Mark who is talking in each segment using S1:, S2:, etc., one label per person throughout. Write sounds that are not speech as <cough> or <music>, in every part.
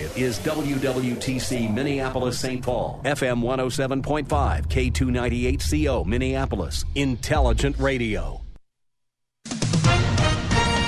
S1: is WWTC Minneapolis St. Paul, FM 107.5, K298CO Minneapolis, Intelligent Radio.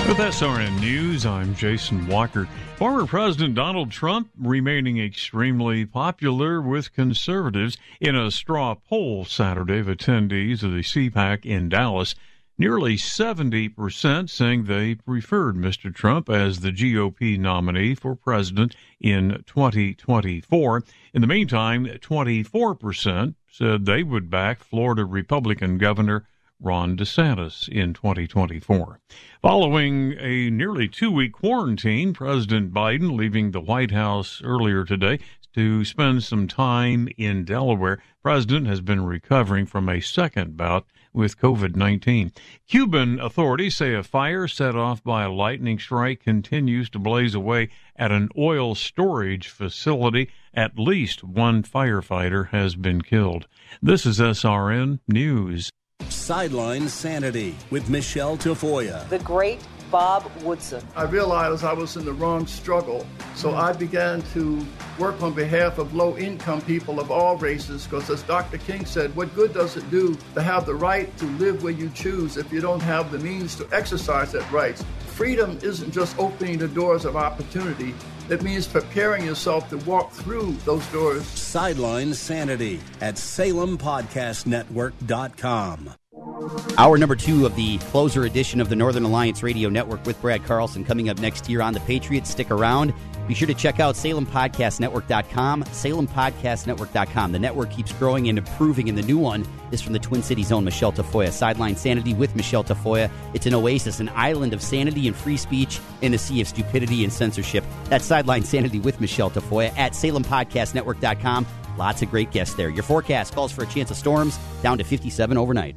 S2: With SRN News, I'm Jason Walker. Former President Donald Trump remaining extremely popular with conservatives in a straw poll Saturday of attendees of the CPAC in Dallas. Nearly 70% saying they preferred Mr. Trump as the GOP nominee for president in 2024. In the meantime, 24% said they would back Florida Republican Governor Ron DeSantis in 2024. Following a nearly two week quarantine, President Biden leaving the White House earlier today to spend some time in Delaware. President has been recovering from a second bout with COVID 19. Cuban authorities say a fire set off by a lightning strike continues to blaze away at an oil storage facility. At least one firefighter has been killed. This is SRN News.
S1: Sideline Sanity with Michelle Tafoya.
S3: The great Bob Woodson.
S4: I realized I was in the wrong struggle, so mm-hmm. I began to work on behalf of low income people of all races because, as Dr. King said, what good does it do to have the right to live where you choose if you don't have the means to exercise that right? Freedom isn't just opening the doors of opportunity. It means preparing yourself to walk through those doors.
S1: Sideline Sanity at SalemPodcastNetwork.com.
S5: Hour number two of the closer edition of the Northern Alliance Radio Network with Brad Carlson coming up next year on the Patriots. Stick around. Be sure to check out SalemPodcastNetwork.com, SalemPodcastNetwork.com. The network keeps growing and improving, and the new one is from the Twin Cities own Michelle Tafoya. Sideline Sanity with Michelle Tafoya. It's an oasis, an island of sanity and free speech in a sea of stupidity and censorship. That's Sideline Sanity with Michelle Tafoya at SalemPodcastNetwork.com. Lots of great guests there. Your forecast calls for a chance of storms down to 57 overnight.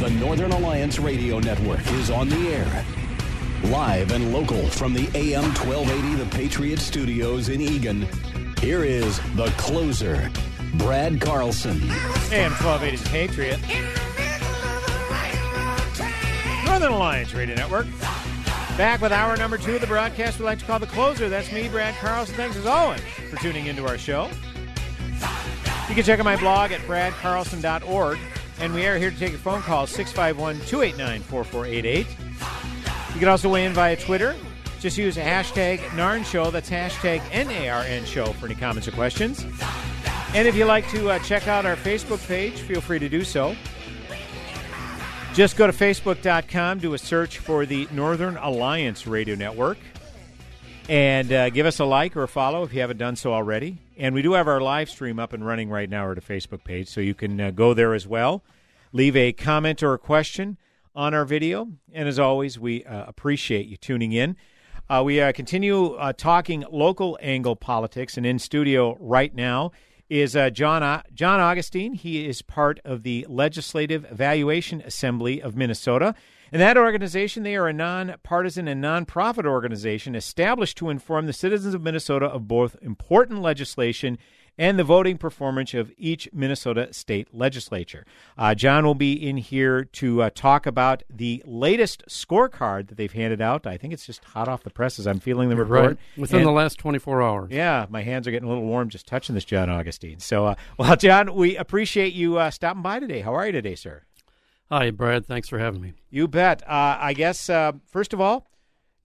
S1: The Northern Alliance Radio Network is on the air. Live and local from the AM 1280 The Patriot Studios in Eagan. Here is the closer, Brad Carlson.
S6: AM 1280 The Patriot. Northern Alliance Radio Network. Back with hour number two of the broadcast we like to call the closer. That's me, Brad Carlson. Thanks as always for tuning into our show. You can check out my blog at bradcarlson.org. And we are here to take your phone call 651 289 4488. You can also weigh in via Twitter. Just use hashtag NARN Show. That's hashtag NARN Show for any comments or questions. And if you'd like to uh, check out our Facebook page, feel free to do so. Just go to facebook.com, do a search for the Northern Alliance Radio Network, and uh, give us a like or a follow if you haven't done so already. And we do have our live stream up and running right now at a Facebook page, so you can uh, go there as well. Leave a comment or a question on our video. And as always, we uh, appreciate you tuning in. Uh, we uh, continue uh, talking local angle politics, and in studio right now is John John Augustine. He is part of the Legislative Evaluation Assembly of Minnesota. And that organization, they are a nonpartisan and nonprofit organization established to inform the citizens of Minnesota of both important legislation and the voting performance of each Minnesota state legislature. Uh, John will be in here to uh, talk about the latest scorecard that they've handed out. I think it's just hot off the presses. I'm feeling the report. Right.
S7: Within and, the last 24 hours.
S6: Yeah, my hands are getting a little warm just touching this, John Augustine. So, uh, well, <laughs> John, we appreciate you uh, stopping by today. How are you today, sir?
S7: Hi, Brad. Thanks for having me.
S6: You bet. Uh, I guess, uh, first of all,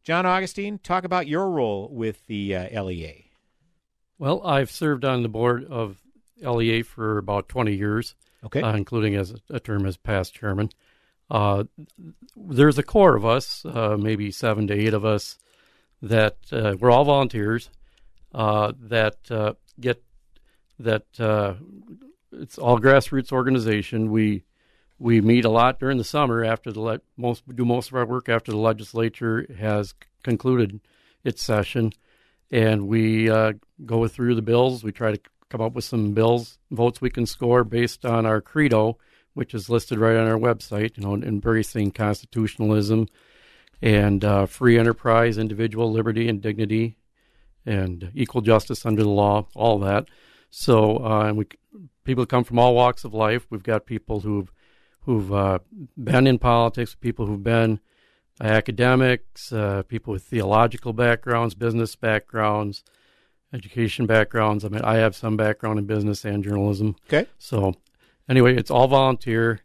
S6: John Augustine, talk about your role with the uh, LEA.
S8: Well, I've served on the board of LEA for about 20 years,
S6: okay,
S8: uh, including as a, term as past chairman. Uh, there's a core of us, uh, maybe seven to eight of us, that uh, we're all volunteers uh, that uh, get that it's all grassroots organization. We we meet a lot during the summer after the le- most do most of our work after the legislature has c- concluded its session, and we uh, go through the bills. We try to come up with some bills votes we can score based on our credo, which is listed right on our website. You know, embracing constitutionalism and uh, free enterprise, individual liberty and dignity, and equal justice under the law. All that. So, uh, and we people come from all walks of life. We've got people who've who've uh, been in politics, people who've been academics, uh, people with theological backgrounds, business backgrounds, education backgrounds. I mean, I have some background in business and journalism.
S6: Okay.
S8: So, anyway, it's all volunteer.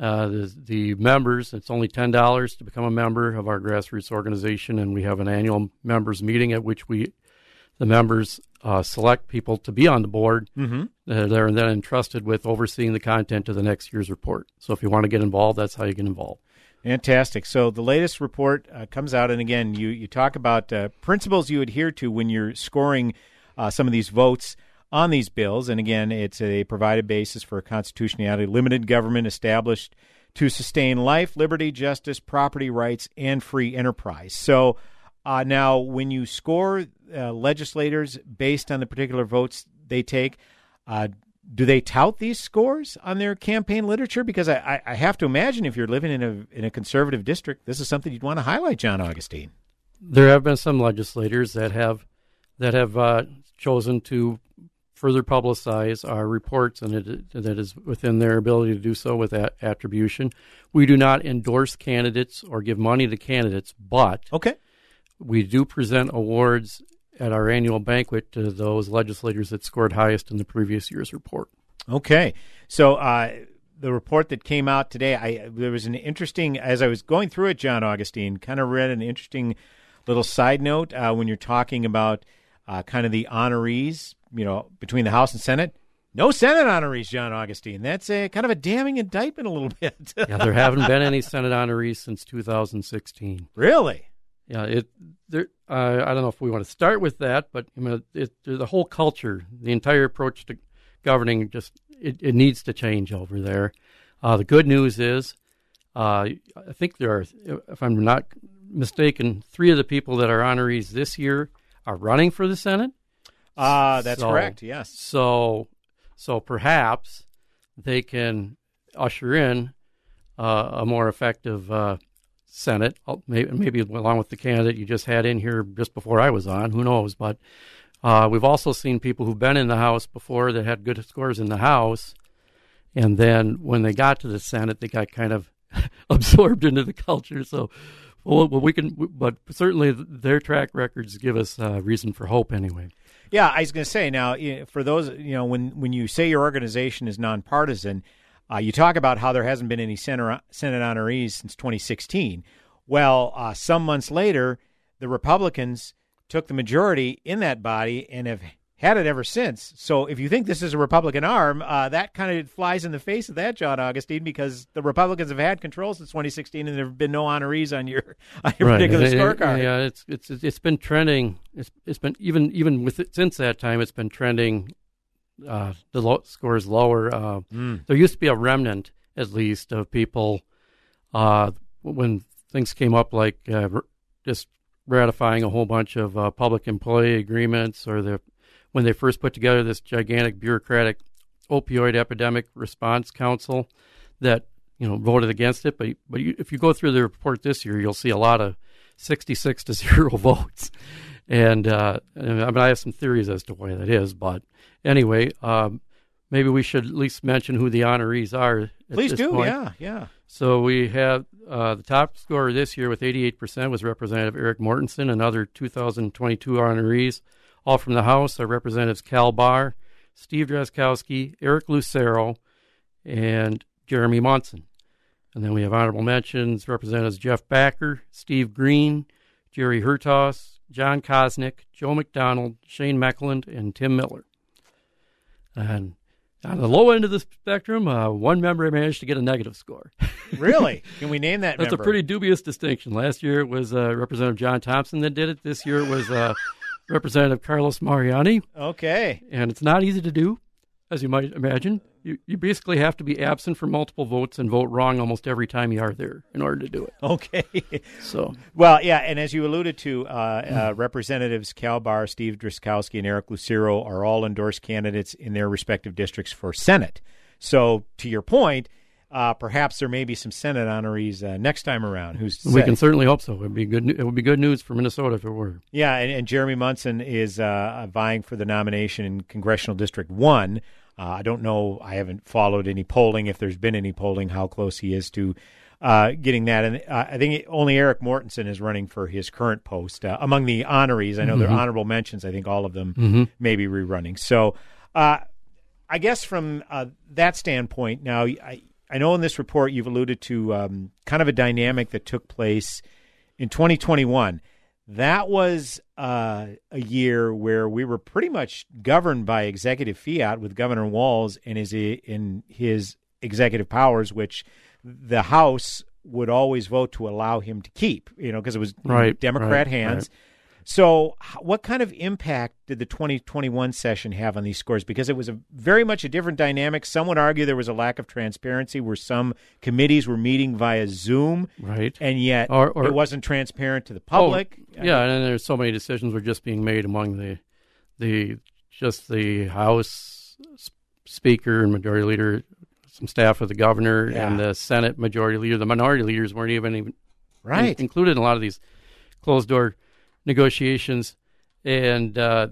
S8: Uh, the, the members, it's only ten dollars to become a member of our grassroots organization, and we have an annual members meeting at which we, the members, uh, select people to be on the board.
S6: Mm-hmm.
S8: Uh, they're then entrusted with overseeing the content of the next year's report. So if you want to get involved, that's how you get involved.
S6: Fantastic. So the latest report uh, comes out, and again, you you talk about uh, principles you adhere to when you're scoring uh, some of these votes on these bills. And again, it's a provided basis for a constitutionality, limited government established to sustain life, liberty, justice, property rights, and free enterprise. So uh, now, when you score uh, legislators based on the particular votes they take, uh, do they tout these scores on their campaign literature? Because I, I, have to imagine if you're living in a in a conservative district, this is something you'd want to highlight, John Augustine.
S8: There have been some legislators that have that have uh, chosen to further publicize our reports, and it, that is within their ability to do so with that attribution. We do not endorse candidates or give money to candidates, but
S6: okay
S8: we do present awards at our annual banquet to those legislators that scored highest in the previous year's report.
S6: Okay, so uh, the report that came out today, I there was an interesting as I was going through it, John Augustine, kind of read an interesting little side note uh, when you're talking about uh, kind of the honorees, you know, between the House and Senate. No Senate honorees, John Augustine. That's a kind of a damning indictment, a little <laughs> bit.
S8: yeah, there haven't been any Senate honorees since 2016.
S6: Really?
S8: Yeah, it. There, uh, I don't know if we want to start with that, but I mean, it, the whole culture, the entire approach to governing, just it, it needs to change over there. Uh, the good news is, uh, I think there are, if I'm not mistaken, three of the people that are honorees this year are running for the Senate.
S6: Ah, uh, that's so, correct. Yes.
S8: So, so perhaps they can usher in uh, a more effective uh, Senate, uh, maybe, maybe along with the candidate you just had in here just before I was on. Who knows? But uh, we've also seen people who've been in the House before that had good scores in the House, and then when they got to the Senate, they got kind of <laughs> absorbed into the culture. So, well, we can, but certainly their track records give us uh, reason for hope anyway.
S6: Yeah, I was going to say now for those you know when when you say your organization is nonpartisan uh, you talk about how there hasn't been any Senate, Senate honorees since 2016. Well, uh, some months later, the Republicans took the majority in that body and have had it ever since. So if you think this is a Republican arm, uh, that kind of flies in the face of that, John Augustine, because the Republicans have had control since 2016, and there have been no honorees on your <laughs> on your
S8: right.
S6: particular scorecard.
S8: Yeah, it's it's it's been trending. It's it's been even even with it, since that time, it's been trending uh, the low, score is lower. Uh,
S6: mm.
S8: There used to be a remnant, at least, of people uh, when things came up, like uh, just ratifying a whole bunch of uh, public employee agreements, or the when they first put together this gigantic bureaucratic opioid epidemic response council that you know voted against it. But but you, if you go through the report this year, you'll see a lot of sixty-six to <laughs> zero votes. And, uh, and I mean, I have some theories as to why that is, but anyway, um, maybe we should at least mention who the honorees are.
S6: Please do,
S8: point.
S6: yeah, yeah.
S8: So we have uh, the top scorer this year with 88% was Representative Eric Mortensen. Another 2022 honorees, all from the House, are Representatives Cal Bahr, Steve Drazkowski, Eric Lucero, and Jeremy Munson. And then we have honorable mentions Representatives Jeff Backer, Steve Green, Jerry Hertaus, John Koznick, Joe McDonald, Shane Mekeland, and Tim Miller. And on the low end of the spectrum, uh, one member managed to get a negative score. <laughs>
S6: really? Can we name that?
S8: That's
S6: member?
S8: a pretty dubious distinction. Last year it was uh, Representative John Thompson that did it. This year it was uh, <laughs> Representative Carlos Mariani.
S6: Okay.
S8: And it's not easy to do, as you might imagine. You, you basically have to be absent for multiple votes and vote wrong almost every time you are there in order to do it.
S6: Okay. <laughs>
S8: So,
S6: well, yeah, and as you alluded to, uh, uh, Representatives Cal Bahr, Steve Drazkowski, and Eric Lucero are all endorsed candidates in their respective districts for Senate. So, to your point, uh, perhaps there may be some Senate honorees uh, next time around. Who's
S8: we can certainly hope so. It would be good. It would be good news for Minnesota if it were.
S6: Yeah, and, and Jeremy Munson is uh, vying for the nomination in Congressional District One. Uh, I don't know. I haven't followed any polling. If there's been any polling, how close he is to uh, getting that. And uh, I think only Eric Mortensen is running for his current post uh, among the honorees. I know
S8: Mm-hmm.
S6: they're honorable mentions. I think all of them
S8: Mhm.
S6: may be rerunning. So, uh, I guess from uh, that standpoint, now I I know in this report you've alluded to um, kind of a dynamic that took place in 2021 that was uh, a year where we were pretty much governed by executive fiat with Governor Walz and his in his executive powers, which the House would always vote to allow him to keep. You know, because it was
S8: Right,
S6: Democrat
S8: right,
S6: hands.
S8: right.
S6: So, what kind of impact did the 2021 session have on these scores? Because it was a very much a different dynamic. Some would argue there was a lack of transparency, where some committees were meeting via Zoom,
S8: right,
S6: and yet
S8: Or- or-
S6: it wasn't transparent to the public.
S8: Oh, yeah, and there's so many decisions were just being made among the the just the House Speaker and Majority Leader, some staff of the governor,
S6: Yeah.
S8: and the Senate Majority Leader. The minority leaders weren't even even
S6: Right.
S8: in- included in a lot of these closed door negotiations, and uh,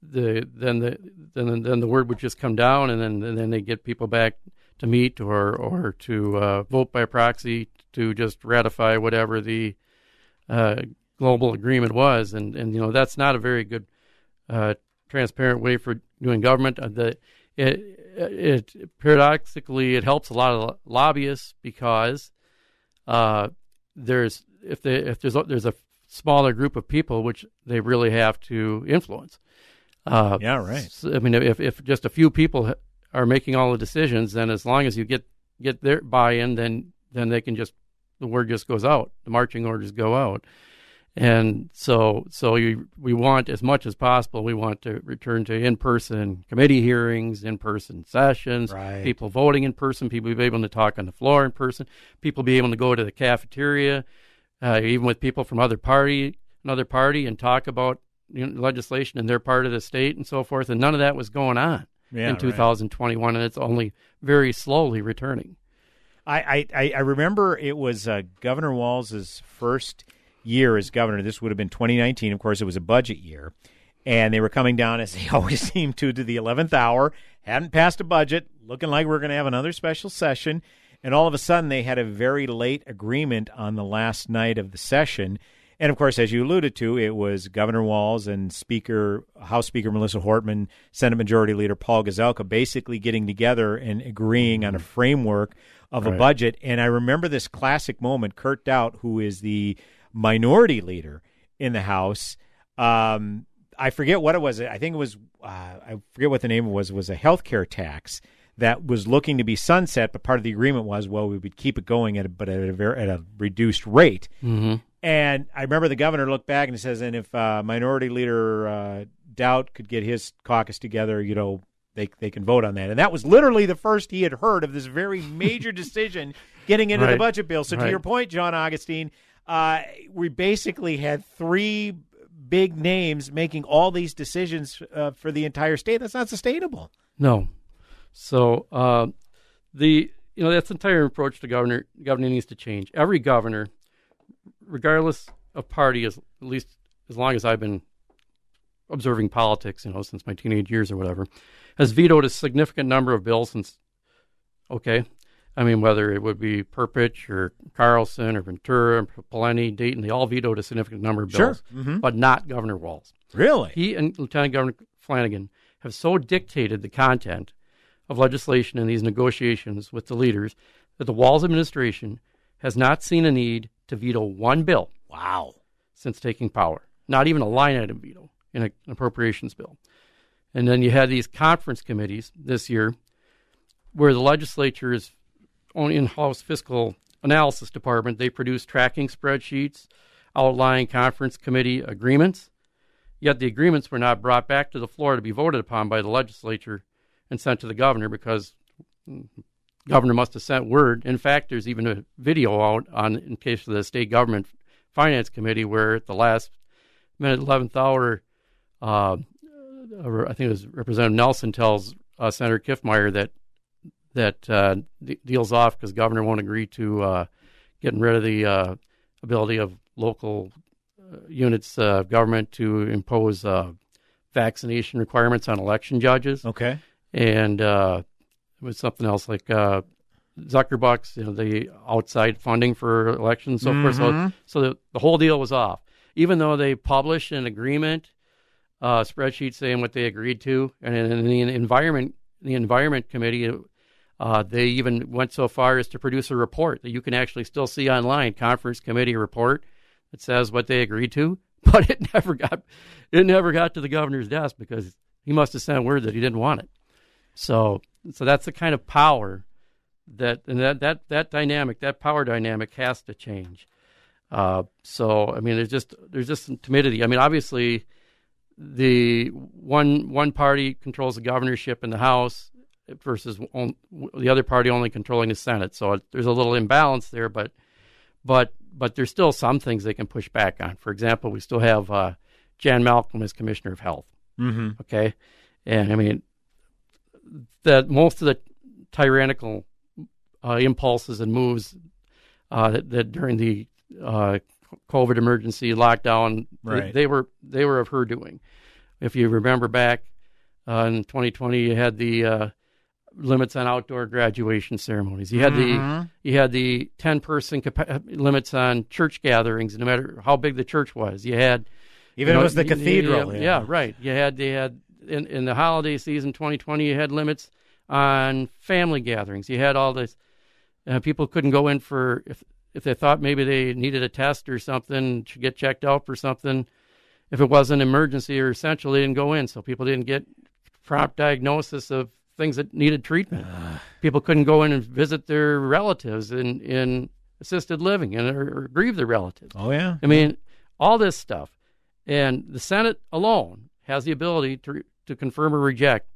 S8: the then the then then the word would just come down, and then and then they get people back to meet or or to uh, vote by proxy to just ratify whatever the uh, global agreement was, and and you know that's not a very good uh, transparent way for doing government. Uh, the it, it paradoxically it helps a lot of lobbyists because uh, there's if they if there's there's a smaller group of people which they really have to influence. Uh,
S6: Yeah, right.
S8: I mean, if if just a few people are making all the decisions, then as long as you get get their buy-in, then then they can just the word just goes out, the marching orders go out, and so so you, we want as much as possible. We want to return to in-person committee hearings, in-person sessions,
S6: Right.
S8: people voting in person, people be able to talk on the floor in person, people be able to go to the cafeteria, uh, even with people from other party, another party, and talk about you know, legislation in their part of the state and so forth. And none of that was going on
S6: Yeah,
S8: in
S6: right.
S8: 2021, and it's only very slowly returning.
S6: I, I, I remember it was uh, Governor Walz's first year as governor. This would have been 2019. Of course, it was a budget year. And they were coming down, as they <laughs> always seem to, to the 11th hour. Hadn't passed a budget, looking like we're going to have another special session. And all of a sudden, they had a very late agreement on the last night of the session. And of course, as you alluded to, it was Governor Walz and Speaker, House Speaker Melissa Hortman, Senate Majority Leader Paul Gazelka basically getting together and agreeing on a framework of a budget. And I remember this classic moment. Kurt Daudt, who is the minority leader in the House, um, I forget what it was. I think it was, uh, I forget what the name was, was a health care tax that was looking to be sunset, but part of the agreement was, well, we would keep it going at a, but at a very, at a reduced rate.
S8: Mm-hmm.
S6: And I remember the governor looked back and says, and if uh, Minority Leader uh, Daudt could get his caucus together, you know, they they can vote on that. And that was literally the first he had heard of this very major <laughs> decision getting into the budget bill. So to your point, John Augustine, uh, we basically had three big names making all these decisions uh, for the entire state. That's not sustainable.
S8: No. So uh, the you know that's the entire approach to governor governing needs to change. Every governor, regardless of party, as at least as long as I've been observing politics, you know, since my teenage years or whatever, has vetoed a significant number of bills since. Okay, I mean whether it would be Perpich or Carlson or Ventura, or Pawlenty, Dayton, they all vetoed a significant number of
S6: Sure.
S8: bills,
S6: Mhm.
S8: but not Governor Walz.
S6: Really?
S8: He and Lieutenant Governor Flanagan have so dictated the content of legislation in these negotiations with the leaders that the Walz administration has not seen a need to veto one bill.
S6: Wow.
S8: since taking power. Not even a line item veto in a, an appropriations bill. And then you had these conference committees this year where the legislature's own in house fiscal analysis department, they produce tracking spreadsheets outlining conference committee agreements. Yet the agreements were not brought back to the floor to be voted upon by the legislature and sent to the governor because governor must have sent word. In fact, there's even a video out on in case of the state government finance committee where at the last minute, eleventh hour, uh, I think it was Representative Nelson tells uh, Senator Kiffmeyer that that uh, d- deals off because governor won't agree to uh, getting rid of the uh, ability of local uh, units of government to impose vaccination requirements on election judges.
S6: Okay,
S8: and it was something else like Zuckerbucks, you know, the outside funding for elections, so
S6: mm-hmm.
S8: forth. So, so the, the whole deal was off. Even though they published an agreement uh, spreadsheet saying what they agreed to, and in the environment, the environment committee, uh, they even went so far as to produce a report that you can actually still see online, conference committee report that says what they agreed to, <laughs> but it never got, it never got to the governor's desk because he must have sent word that he didn't want it. So, so that's the kind of power that and that that that dynamic, that power dynamic, has to change. Uh, so I mean, there's just there's just some timidity. I mean, obviously, the one one party controls the governorship in the House versus on, the other party only controlling the Senate. So there's a little imbalance there, but but but there's still some things they can push back on. For example, we still have uh, Jan Malcolm as Commissioner of Health.
S6: Mm-hmm.
S8: Okay, and I mean that most of the tyrannical uh, impulses and moves uh, that, that, during the uh, COVID emergency lockdown,
S6: right.
S8: they, they, were they were of her doing. If you remember back uh, in 2020, you had the uh, limits on outdoor graduation ceremonies. You had
S6: mm-hmm.
S8: the you had the 10 person capa- limits on church gatherings, no matter how big the church was. You had
S6: even
S8: you know,
S6: it was the cathedral.
S8: Yeah,
S6: yeah.
S8: yeah, right. You had they had in, in the holiday season 2020, you had limits on family gatherings. You had all this uh, people couldn't go in for if if they thought maybe they needed a test or something to get checked out for something. If it wasn't emergency or essential, they didn't go in, so people didn't get prompt diagnosis of things that needed treatment.
S6: Uh.
S8: People couldn't go in and visit their relatives in in assisted living and or, or grieve their relatives.
S6: Oh yeah,
S8: I mean all this stuff, and the Senate alone has the ability to to confirm or reject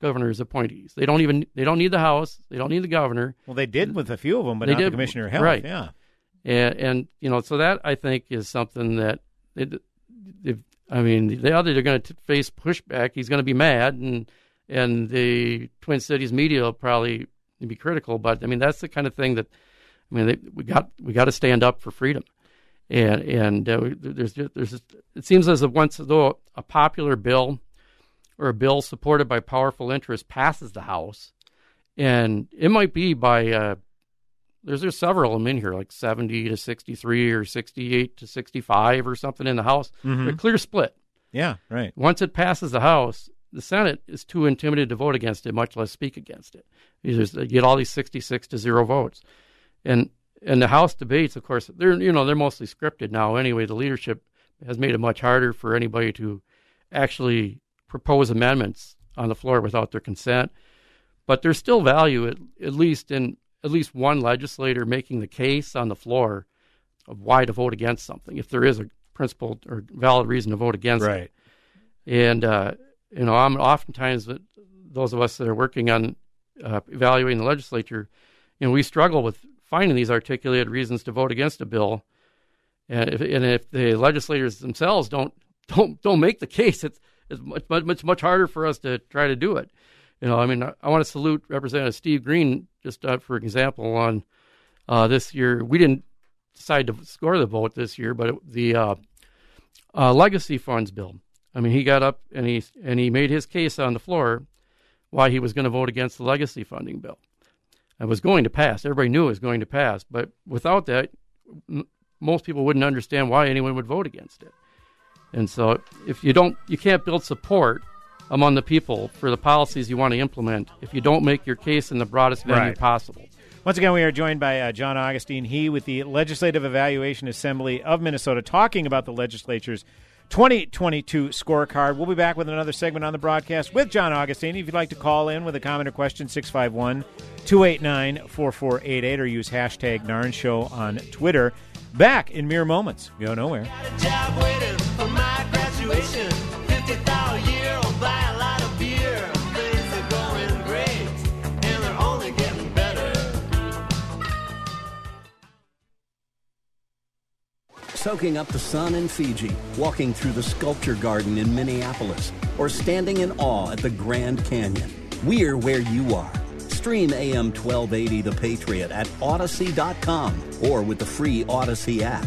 S8: governor's appointees. They don't even they don't need the House. They don't need the governor.
S6: Well, they did with a few of them, but
S8: they
S6: not
S8: did,
S6: the commissioner of health.
S8: Right.
S6: Yeah.
S8: And and you know, so that I think is something that it, if, I mean, the other they're going to face pushback. He's going to be mad, and and the Twin Cities media will probably be critical. But I mean, that's the kind of thing that I mean, they, we got we got to stand up for freedom. And and uh, there's there's it seems as if once though a popular bill or a bill supported by powerful interests passes the House, and it might be by uh, there's there's several of them in here, like 70 to 63 or 68 to 65 or something in the House.
S6: Mm-hmm.
S8: A clear split.
S6: Yeah, right.
S8: Once it passes the House, the Senate is too intimidated to vote against it, much less speak against it. You get all these 66 to zero votes, and and the House debates, of course, they're you know they're mostly scripted now. Anyway, the leadership has made it much harder for anybody to actually propose amendments on the floor without their consent. But there's still value, at, at least in at least one legislator making the case on the floor of why to vote against something, if there is a principled or valid reason to vote against
S6: right.
S8: it. And uh, you know, I'm oftentimes those of us that are working on uh, evaluating the legislature, you know, we struggle with finding these articulated reasons to vote against a bill. And if, and if the legislators themselves don't don't don't make the case, it's it's much, much, much harder for us to try to do it. You know, I mean, I, I want to salute Representative Steve Green, just uh, for example, on uh, this year. We didn't decide to score the vote this year, but it, the uh, uh, legacy funds bill. I mean, he got up and he and he made his case on the floor why he was going to vote against the legacy funding bill. It was going to pass. Everybody knew it was going to pass, but without that, m- most people wouldn't understand why anyone would vote against it. And so, if you don't, you can't build support among the people for the policies you want to implement if you don't make your case in the broadest venue
S6: Right.
S8: possible.
S6: Once again, we are joined by uh, John Augustine. He with the Legislative Evaluation Assembly of Minnesota, talking about the legislature's 2022 scorecard. We'll be back with another segment on the broadcast with John Augustine. If you'd like to call in with a comment or question, 651 289 4488 or use hashtag Narn Show on Twitter. Back in mere moments. Go nowhere.
S7: Soaking up the sun in Fiji, walking through the sculpture garden in Minneapolis, or standing in awe at the Grand Canyon. We're where you are. Stream AM 1280 The Patriot at Audacy.com or with the free Audacy app.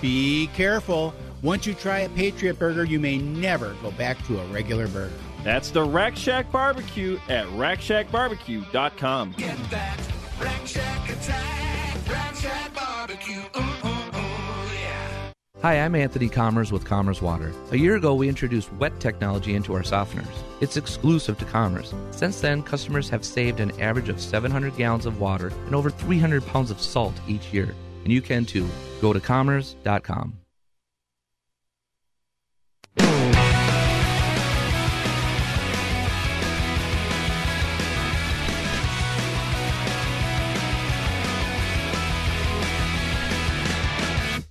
S9: Be careful. Once you try a Patriot Burger, you may never go back to a regular burger.
S10: That's the Rack Shack Barbecue at rackshackbarbecue.com. Get that Rack Shack attack,
S11: Rack Shack Barbecue. Ooh, ooh, ooh, yeah. Hi, I'm Anthony Commerce with Commerce Water. A year ago, we introduced wet technology into our softeners. It's exclusive to Commerce. Since then, customers have saved an average of 700 gallons of water and over 300 pounds of salt each year. And you can too. Go to commerce.com.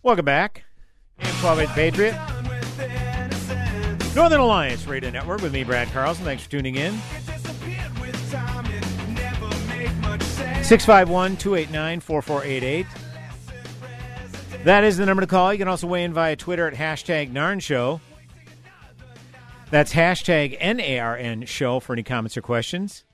S6: Welcome back. 12 Patriot. Northern Alliance Radio Network with me, Brad Carlson. Thanks for tuning in. 651 289 4488. That is the number to call. You can also weigh in via Twitter at hashtag Narn Show. That's hashtag N-A-R-N Show for any comments or questions.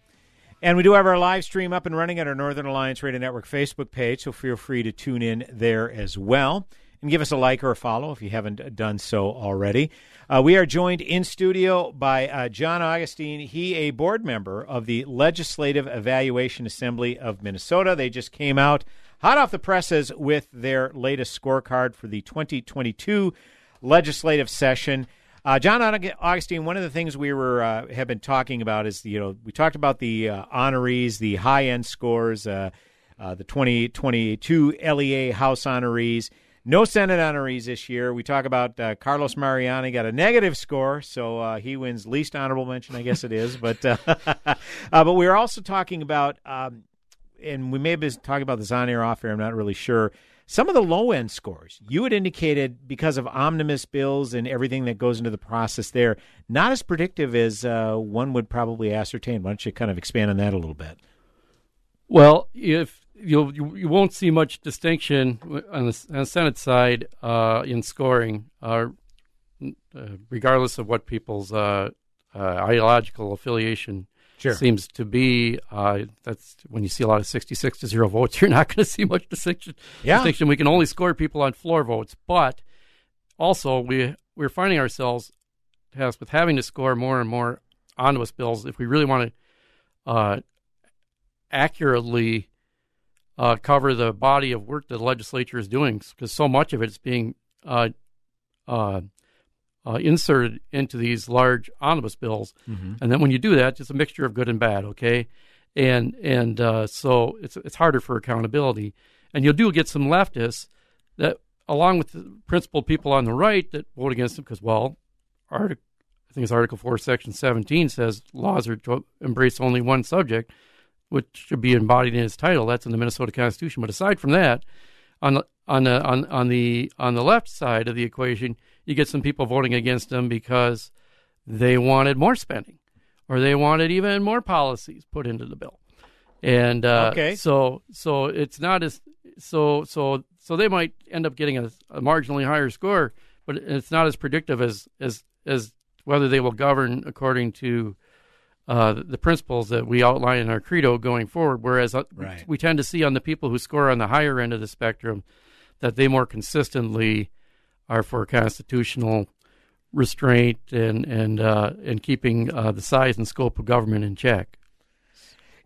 S6: And we do have our live stream up and running at our Northern Alliance Radio Network Facebook page, so feel free to tune in there as well. And give us a like or a follow if you haven't done so already. Uh, we are joined in studio by uh, John Augustine. He, a board member of the Legislative Evaluation Assembly of Minnesota. They just came out hot off the presses with their latest scorecard for the 2022 legislative session. Uh, John Augustine, one of the things we were uh, have been talking about is you know we talked about the uh, honorees, the high end scores, uh, uh, the 2022 LEA House honorees. No Senate honorees this year. We talk about uh, Carlos Mariani got a negative score, so he wins least honorable mention, I guess it is. But <laughs> but we are also talking about um, and we may have been talking about this on air, off air. I'm not really sure. Some of the low end scores, you had indicated because of omnibus bills and everything that goes into the process there, not as predictive as uh, one would probably ascertain. Why don't you kind of expand on that a little bit?
S8: Well, if you'll, you you won't see much distinction on the, on the Senate side uh, in scoring, uh, uh regardless of what people's uh, uh, ideological affiliation
S6: sure.
S8: seems to be. Uh, that's when you see a lot of sixty-six to zero votes. <laughs> You're not going to see much distinction.
S6: Yeah.
S8: distinction. We can only score people on floor votes, but also we we're finding ourselves tasked with having to score more and more omnibus bills if we really want to uh, accurately uh, cover the body of work that the legislature is doing because so much of it is being uh, uh, inserted into these large omnibus bills,
S6: mm-hmm.
S8: and then when you do that, it's a mixture of good and bad. Okay, and and uh, so it's it's harder for accountability, and you'll do get some leftists that, along with the principled people on the right, that vote against them because well, article I think it's Article Four, Section seventeen says laws are to embrace only one subject which should be embodied in its title. That's in the Minnesota Constitution. But aside from that, on the on the on, on the on the left side of the equation, you get some people voting against them because they wanted more spending, or they wanted even more policies put into the bill. And uh,
S6: okay.
S8: so so it's not as so so so they might end up getting a, a marginally higher score, but it's not as predictive as as as whether they will govern according to uh, the principles that we outline in our credo going forward. Whereas uh,
S6: right.
S8: we tend to see on the people who score on the higher end of the spectrum that they more consistently are for constitutional restraint and and uh, and keeping uh, the size and scope of government in check.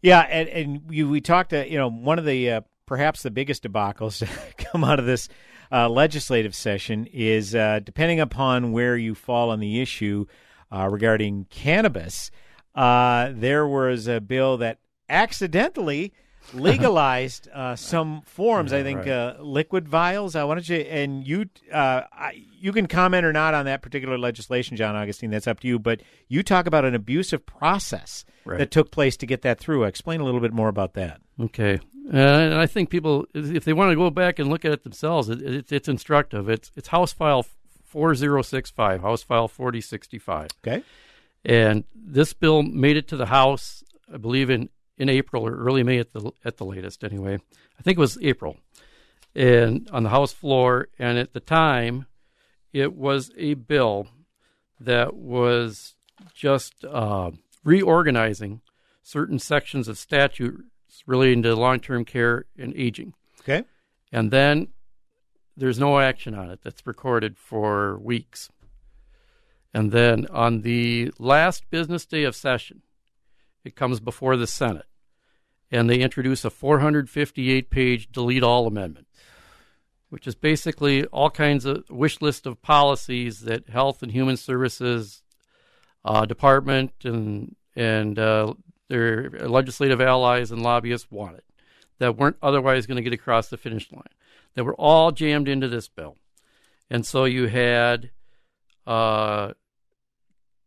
S6: Yeah, and and we talked. Uh, you know, one of the uh, perhaps the biggest debacles to <laughs> come out of this legislative session is depending upon where you fall on the issue regarding cannabis uh, there was a bill that accidentally <laughs> legalized uh, some forms. I think
S8: right.
S6: uh, liquid vials. I wanted you and you. Uh, I, you can comment or not on that particular legislation, John Augustine. That's up to you. But you talk about an abusive process
S8: Right.
S6: that took place to get that through. Explain a little bit more about that.
S8: Okay, uh, and I think people, if they want to go back and look at it themselves, it, it, it's instructive. It's it's House File four zero six five, House File forty sixty five.
S6: Okay.
S8: And this bill made it to the House, I believe in, in April or early May at the at the latest. Anyway, I think it was April, and on the House floor. And at the time, it was a bill that was just uh, reorganizing certain sections of statutes relating to long-term care and aging.
S6: Okay.
S8: And then there's no action on it that's recorded for weeks. And then on the last business day of session, it comes before the Senate. And they introduce a 458 page delete all amendment, which is basically all kinds of wish list of policies that Health and Human Services uh, Department and, and uh, their legislative allies and lobbyists wanted that weren't otherwise going to get across the finish line, that were all jammed into this bill. And so you had uh,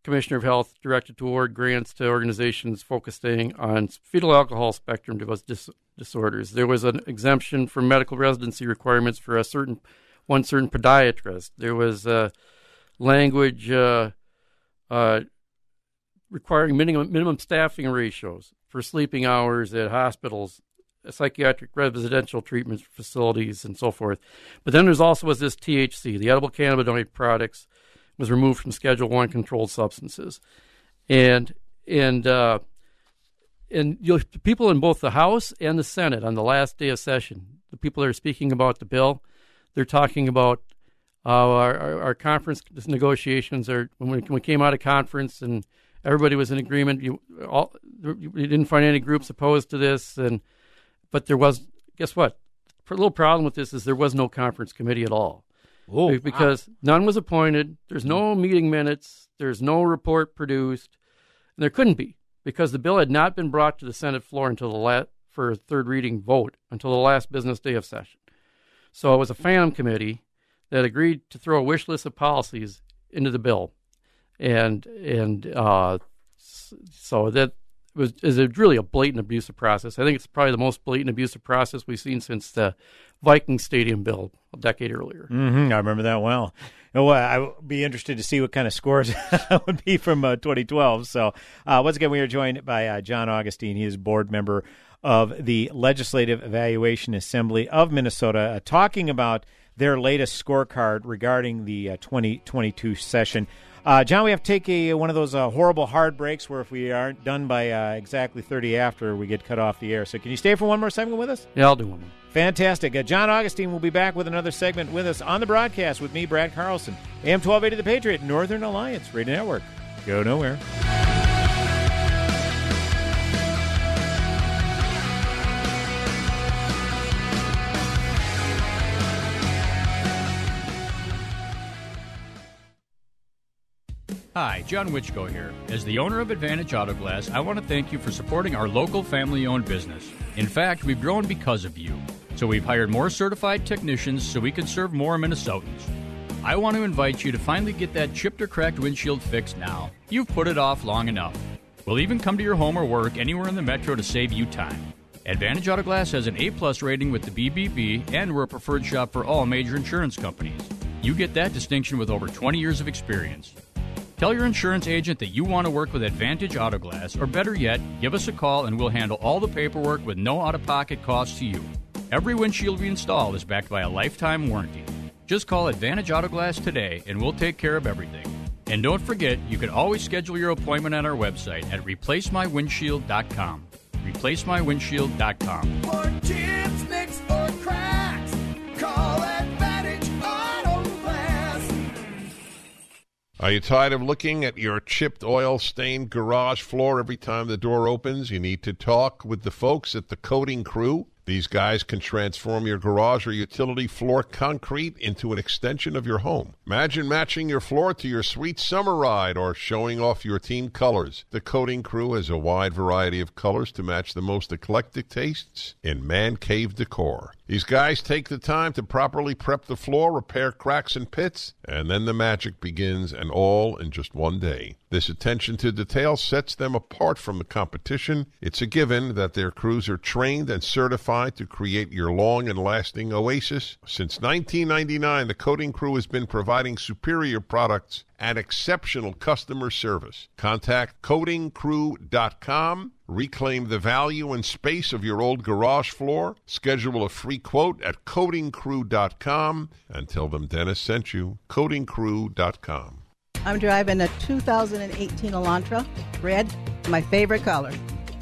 S8: Commissioner of Health directed to award grants to organizations focusing on fetal alcohol spectrum dis- disorders. There was an exemption from medical residency requirements for a certain one certain podiatrist. There was uh, language uh, uh, requiring minimum minimum staffing ratios for sleeping hours at hospitals, psychiatric residential treatment facilities, and so forth. But then there's also was this THC, the edible cannabinoid products was removed from Schedule One controlled substances, and and uh, and people in both the House and the Senate on the last day of session, the people that are speaking about the bill, they're talking about uh, our, our, our conference negotiations. Are when we, came out of conference and everybody was in agreement. You all you didn't find any groups opposed to this, and but there was guess what? A little problem with this is there was no conference committee at all.
S6: Oh,
S8: because
S6: wow.
S8: none was appointed. There's no meeting minutes. There's no report produced. And there couldn't be because the bill had not been brought to the Senate floor until the last for a third reading vote until the last business day of session. So it was a phantom committee that agreed to throw a wish list of policies into the bill, and and uh, so that was is a really a blatant abusive process. I think it's probably the most blatant abusive process we've seen since the Viking Stadium build a decade earlier.
S6: Mm-hmm, I remember that well. Well, I would be interested to see what kind of scores <laughs> that would be from uh, 2012. So, uh, once again, we are joined by uh, John Augustine. He is board member of the Legislative Evaluation Assembly of Minnesota, uh, talking about their latest scorecard regarding the uh, 2022 session. Uh, John, we have to take a one of those uh, horrible hard breaks where if we aren't done by uh, exactly 30 after, we get cut off the air. So can you stay for one more segment with us?
S8: Yeah, I'll do one more.
S6: Fantastic. Uh, John Augustine will be back with another segment with us on the broadcast with me, Brad Carlson. AM 1280 The Patriot, Northern Alliance Radio Network. Go nowhere.
S12: Hi, John Wichko here. As the owner of Advantage Auto Glass, I want to thank you for supporting our local family owned business. In fact, we've grown because of you. So we've hired more certified technicians so we can serve more Minnesotans. I want to invite you to finally get that chipped or cracked windshield fixed now. You've put it off long enough. We'll even come to your home or work anywhere in the metro to save you time. Advantage Auto Glass has an A-plus rating with the BBB, and we're a preferred shop for all major insurance companies. You get that distinction with over 20 years of experience. Tell your insurance agent that you want to work with Advantage Auto Glass, or better yet, give us a call and we'll handle all the paperwork with no out of pocket cost to you. Every windshield we install is backed by a lifetime warranty. Just call Advantage Auto Glass today and we'll take care of everything. And don't forget, you can always schedule your appointment at our website at replacemywindshield.com. Replacemywindshield.com.
S13: For
S14: Are you tired of looking at your chipped oil stained garage floor every time the door opens? You need to talk with the folks at the coating crew. These guys can transform your garage or utility floor concrete into an extension of your home. Imagine matching your floor to your sweet summer ride or showing off your team colors. The coating crew has a wide variety of colors to match the most eclectic tastes in man cave decor. These guys take the time to properly prep the floor, repair cracks and pits, and then the magic begins, and all in just one day. This attention to detail sets them apart from the competition. It's a given that their crews are trained and certified to create your long and lasting oasis. Since 1999, the coating crew has been providing superior products and exceptional customer service. Contact coatingcrew.com. Reclaim the value and space of your old garage floor. Schedule a free quote at coatingcrew.com and tell them Dennis sent you. Coatingcrew.com.
S15: I'm driving a 2018 Elantra, red, my favorite color.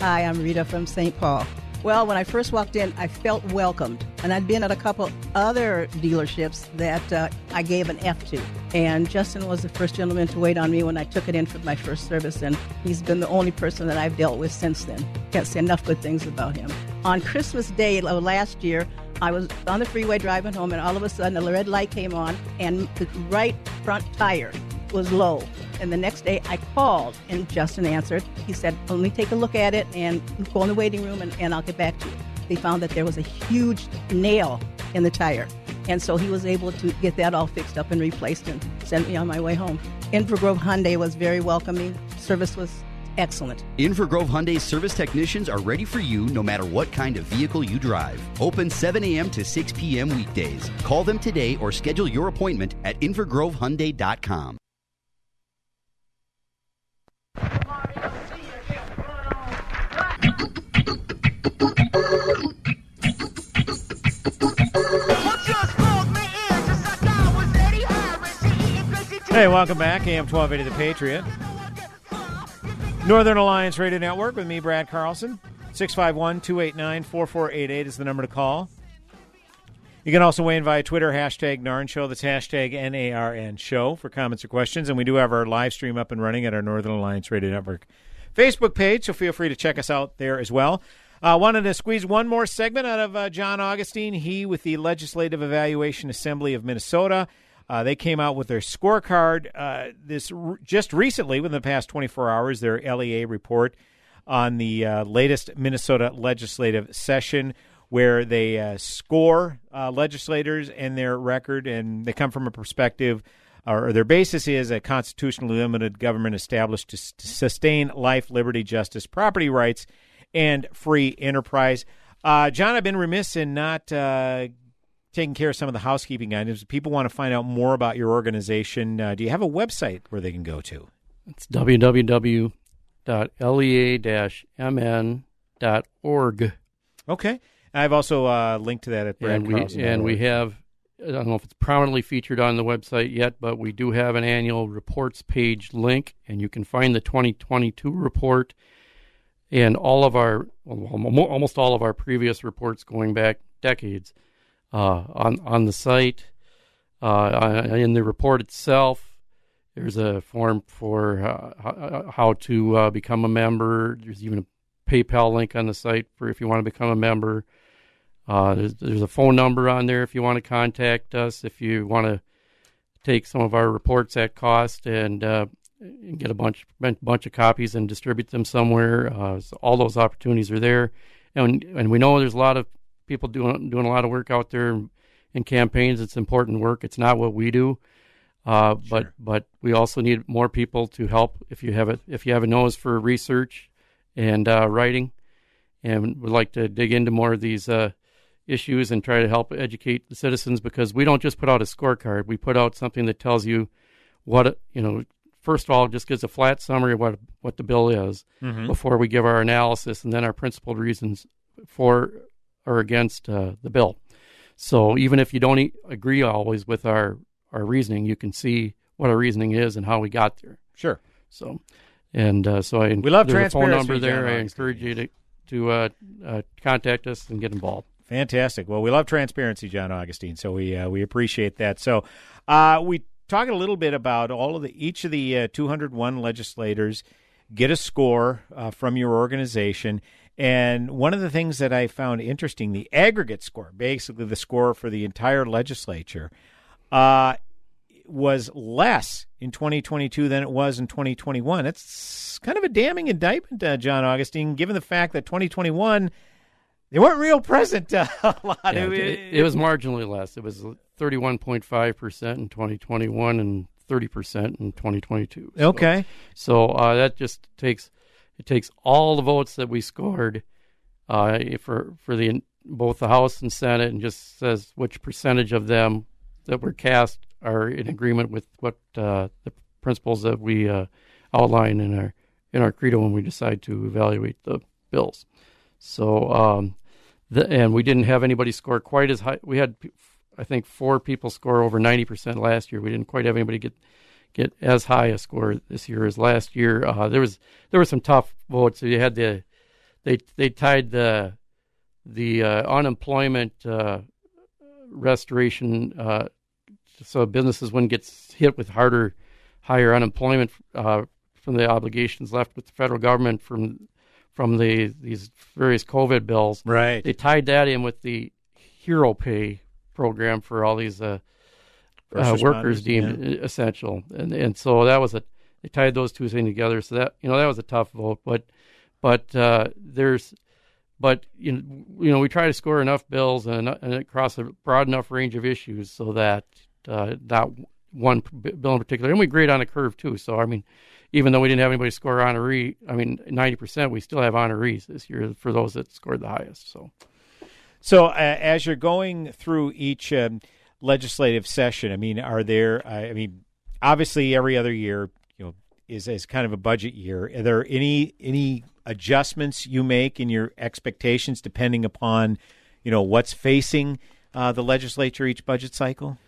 S15: Hi, I'm Rita from St. Paul. Well, when I first walked in, I felt welcomed. And I'd been at a couple other dealerships that uh, I gave an F to. And Justin was the first gentleman to wait on me when I took it in for my first service. And he's been the only person that I've dealt with since then. Can't say enough good things about him. On Christmas Day of last year, I was on the freeway driving home, and all of a sudden, a red light came on, and the right front tire was low. And the next day I called and Justin answered. He said, Let me take a look at it and go in the waiting room and, and I'll get back to you. They found that there was a huge nail in the tire. And so he was able to get that all fixed up and replaced and sent me on my way home. Inver Grove Hyundai was very welcoming. Service was excellent.
S5: Inver Grove Hyundai service technicians are ready for you no matter what kind of vehicle you drive. Open 7 a.m. to 6 p.m. weekdays. Call them today or schedule your appointment at invergrovehyundai.com.
S6: Hey, welcome back. AM 1280 The Patriot. Northern Alliance Radio Network with me, Brad Carlson. 651 289 4488 is the number to call. You can also weigh in via Twitter, hashtag NARN Show. That's hashtag N-A-R-N Show for comments or questions. And we do have our live stream up and running at our Northern Alliance Radio Network Facebook page, so feel free to check us out there as well. I uh, wanted to squeeze one more segment out of uh, John Augustine. He with the Legislative Evaluation Assembly of Minnesota. Uh, they came out with their scorecard uh, this just recently, within the past 24 hours, their LEA report on the uh, latest Minnesota legislative session, where they uh, score uh, legislators and their record, and they come from a perspective or their basis is a constitutionally limited government established to, s- to sustain life, liberty, justice, property rights, and free enterprise. Uh, John, I've been remiss in not uh, taking care of some of the housekeeping items. People want to find out more about your organization, uh, do you have a website where they can go to?
S8: It's www.lea-mn.org.
S6: Okay. I've also uh, linked to that at Brad
S8: and we
S6: Carlson.
S8: and we have I don't know if it's prominently featured on the website yet, but we do have an annual reports page link, and you can find the 2022 report and all of our well, almost all of our previous reports going back decades on on the site. Uh, in the report itself, there's a form for uh, how- to uh, become a member. There's even a PayPal link on the site for if you want to become a member. Uh, there's, there's a phone number on there if you want to contact us. If you want to take some of our reports at cost and, uh, and get a bunch bunch of copies and distribute them somewhere, uh, so all those opportunities are there. And and we know there's a lot of people doing doing a lot of work out there in campaigns. It's important work. It's not what we do. Uh, but but we also need more people to help. If you have a if you have a nose for research and uh, writing, and would like to dig into more of these uh, issues and try to help educate the citizens because we don't just put out a scorecard. We put out something that tells you what you know. First of all, just gives a flat summary of what what the bill is
S6: Mhm.
S8: before we give our analysis and then our principled reasons for or against uh, the bill. So even if you don't e- agree always with our our reasoning, you can see what our reasoning is and how we got there.
S6: Sure.
S8: So, and uh, so I
S6: We love
S8: there's a phone
S6: transparency,
S8: number there. I encourage you to to uh, uh, contact us and get involved.
S6: Fantastic. Well, we love transparency, John Augustine. So we uh, we appreciate that. So uh, we talked a little bit about all of the each of the uh, 201 legislators get a score uh, from your organization. And one of the things that I found interesting, the aggregate score, basically the score for the entire legislature, uh, was less in 2022 than it was in 2021. It's kind of a damning indictment, uh, John Augustine, given the fact that 2021 they weren't real present uh, <laughs> a lot.
S8: Yeah,
S6: It-
S8: it, it was marginally less. It was 31.5 percent in 2021 and 30 percent in 2022. So-
S6: Okay.
S8: So, uh, that just takes it takes all the votes that we scored uh, for for the both the House and Senate, and just says which percentage of them that were cast are in agreement with what uh, the principles that we uh, outline in our in our credo when we decide to evaluate the bills. So, um, the, and we didn't have anybody score quite as high. We had, I think, four people score over ninety percent last year. We didn't quite have anybody get get as high a score this year as last year. Uh, there was there were some tough votes. So you had the they they tied the the uh, unemployment uh, restoration uh, so businesses wouldn't get hit with harder higher unemployment uh, from the obligations left with the federal government from from the these various COVID bills.
S6: Right.
S8: They tied that in with the hero pay program for all these uh, workers deemed
S6: yeah.
S8: essential, and and so that was a they tied those two things together. So that you know that was a tough vote, but but uh, there's but you know, you know we try to score enough bills and, and across a broad enough range of issues so that uh, not one bill in particular, and we grade on a curve too. So I mean, even though we didn't have anybody score honoree, I mean ninety percent, we still have honorees this year for those that scored the highest. So.
S6: So, uh, as you're going through each um, legislative session, I mean, are there? I mean, obviously, every other year, you know, is is kind of a budget year. Are there any any adjustments you make in your expectations depending upon, you know, what's facing uh, the legislature each budget cycle?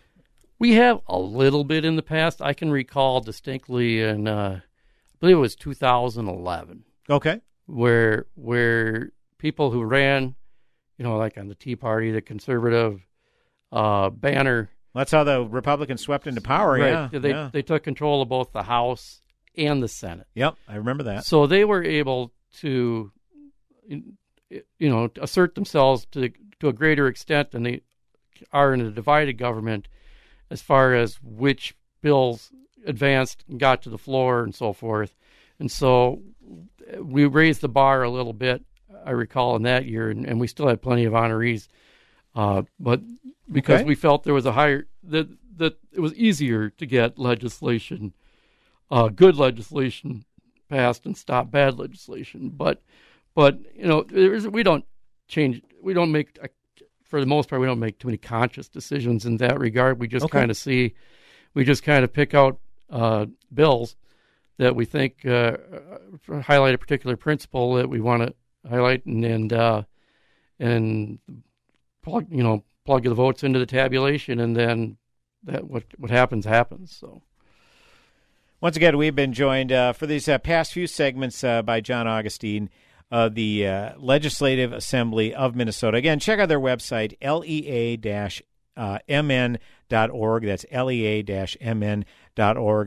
S8: We have a little bit in the past. I can recall distinctly in, uh, I believe it was 2011.
S6: Okay.
S8: Where where people who ran, you know, like on the Tea Party, the conservative uh, banner.
S6: That's how the Republicans swept into power.
S8: Right.
S6: Yeah,
S8: They
S6: yeah.
S8: they took control of both the House and the Senate.
S6: Yep, I remember that.
S8: So they were able to, you know, assert themselves to to a greater extent than they are in a divided government, as far as which bills advanced and got to the floor and so forth. And so we raised the bar a little bit. I recall in that year, and, and we still had plenty of honorees, uh, but because
S6: Okay.
S8: we felt there was a higher the that it was easier to get legislation, uh, good legislation passed and stop bad legislation. But but you know we don't change. We don't make for the most part we don't make too many conscious decisions in that regard. We just
S6: Okay.
S8: kind of see, we just kind of pick out uh, bills that we think uh, uh, highlight a particular principle that we want to highlight and and uh, and plug you know plug the votes into the tabulation and then that what what happens happens. So.
S6: Once again, we've been joined uh, for these uh, past few segments uh, by John Augustine of the uh, Legislative Assembly of Minnesota. Again, check out their website, lea-mn.org. That's lea-mn.org.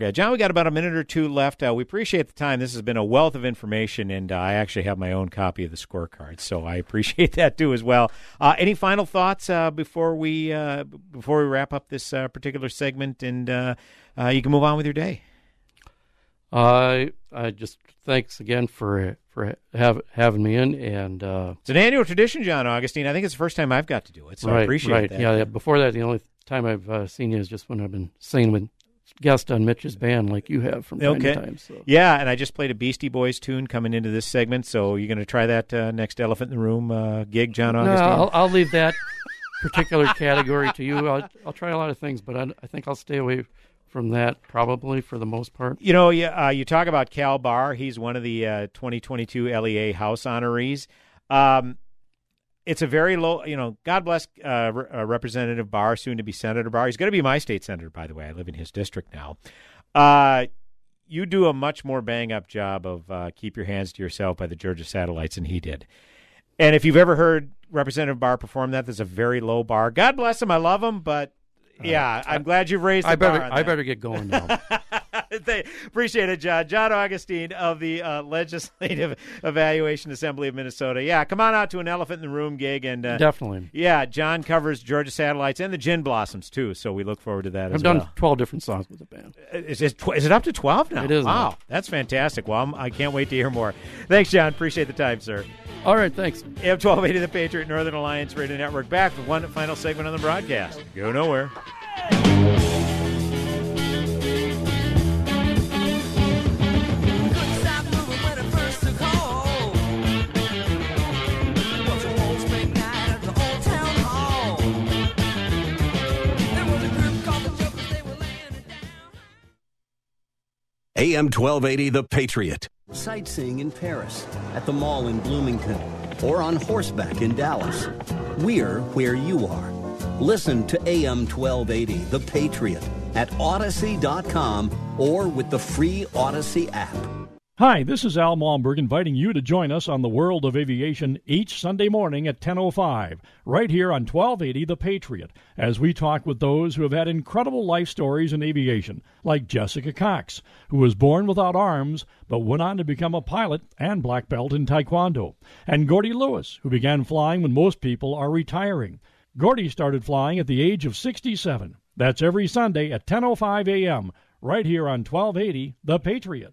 S6: Uh, John, we got about a minute or two left. Uh, we appreciate the time. This has been a wealth of information, and uh, I actually have my own copy of the scorecard, so I <laughs> appreciate that too as well. Uh, any final thoughts uh, before we uh, before we wrap up this uh, particular segment, and uh, uh, you can move on with your day.
S8: I I just thanks again for for have, having me in, and uh,
S6: It's an annual tradition, John Augustine. I think it's the first time I've got to do it, so
S8: right,
S6: I appreciate
S8: right.
S6: that.
S8: Yeah, yeah. Before that, the only time I've uh, seen you is just when I've been singing with guest on Mitch's band, like you have from time
S6: Okay.
S8: to time. So.
S6: Yeah, and I just played a Beastie Boys tune coming into this segment, so you're going to try that uh, next Elephant in the Room uh, gig, John
S8: No, I'll, I'll leave that particular category to you. I'll, I'll try a lot of things, but I, I think I'll stay away from that probably for the most part.
S6: You know, you, uh, you talk about Cal Bahr. He's one of the uh, 2022 LEA House honorees. Um, it's a very low, you know, God bless uh, Re- uh, Representative Bahr, soon to be Senator Bahr. He's going to be my state senator, by the way. I live in his district now. Uh, you do a much more bang up job of uh, keep your hands to yourself by the Georgia satellites than he did. And if you've ever heard Representative Bahr perform that, there's a very low bar. God bless him. I love him, but yeah, I'm glad you've raised the
S8: I better I better get going now. <laughs> <laughs>
S6: They- Appreciate it, John. John Augustine of the uh, Legislative <laughs> Evaluation Assembly of Minnesota. Yeah, come on out to an Elephant in the Room gig and uh,
S8: Definitely.
S6: Yeah, John covers Georgia Satellites and the Gin Blossoms too, so we look forward to that
S8: I've done
S6: well.
S8: twelve different songs with the band.
S6: Is it, tw- is it up to twelve now?
S8: It is
S6: Wow,
S8: now.
S6: that's fantastic. Well, I'm, I can't wait to hear more. Thanks, John. Appreciate the time, sir.
S8: All right, thanks.
S6: AM 1280 The Patriot Northern Alliance Radio Network back with one final segment on the broadcast. Go nowhere.
S1: AM 1280 The Patriot.
S7: Sightseeing in Paris, at the mall in Bloomington, or on horseback in Dallas. We're where you are. Listen to AM 1280, The Patriot, at Audacy.com or with the free Audacy app.
S16: Hi, this is Al Malmberg inviting you to join us on the World of Aviation each Sunday morning at 10:05, right here on 1280 The Patriot, as we talk with those who have had incredible life stories in aviation, like Jessica Cox, who was born without arms but went on to become a pilot and black belt in taekwondo, and Gordy Lewis, who began flying when most people are retiring. Gordy started flying at the age of 67. That's every Sunday at 10:05 a.m. right here on 1280 The Patriot.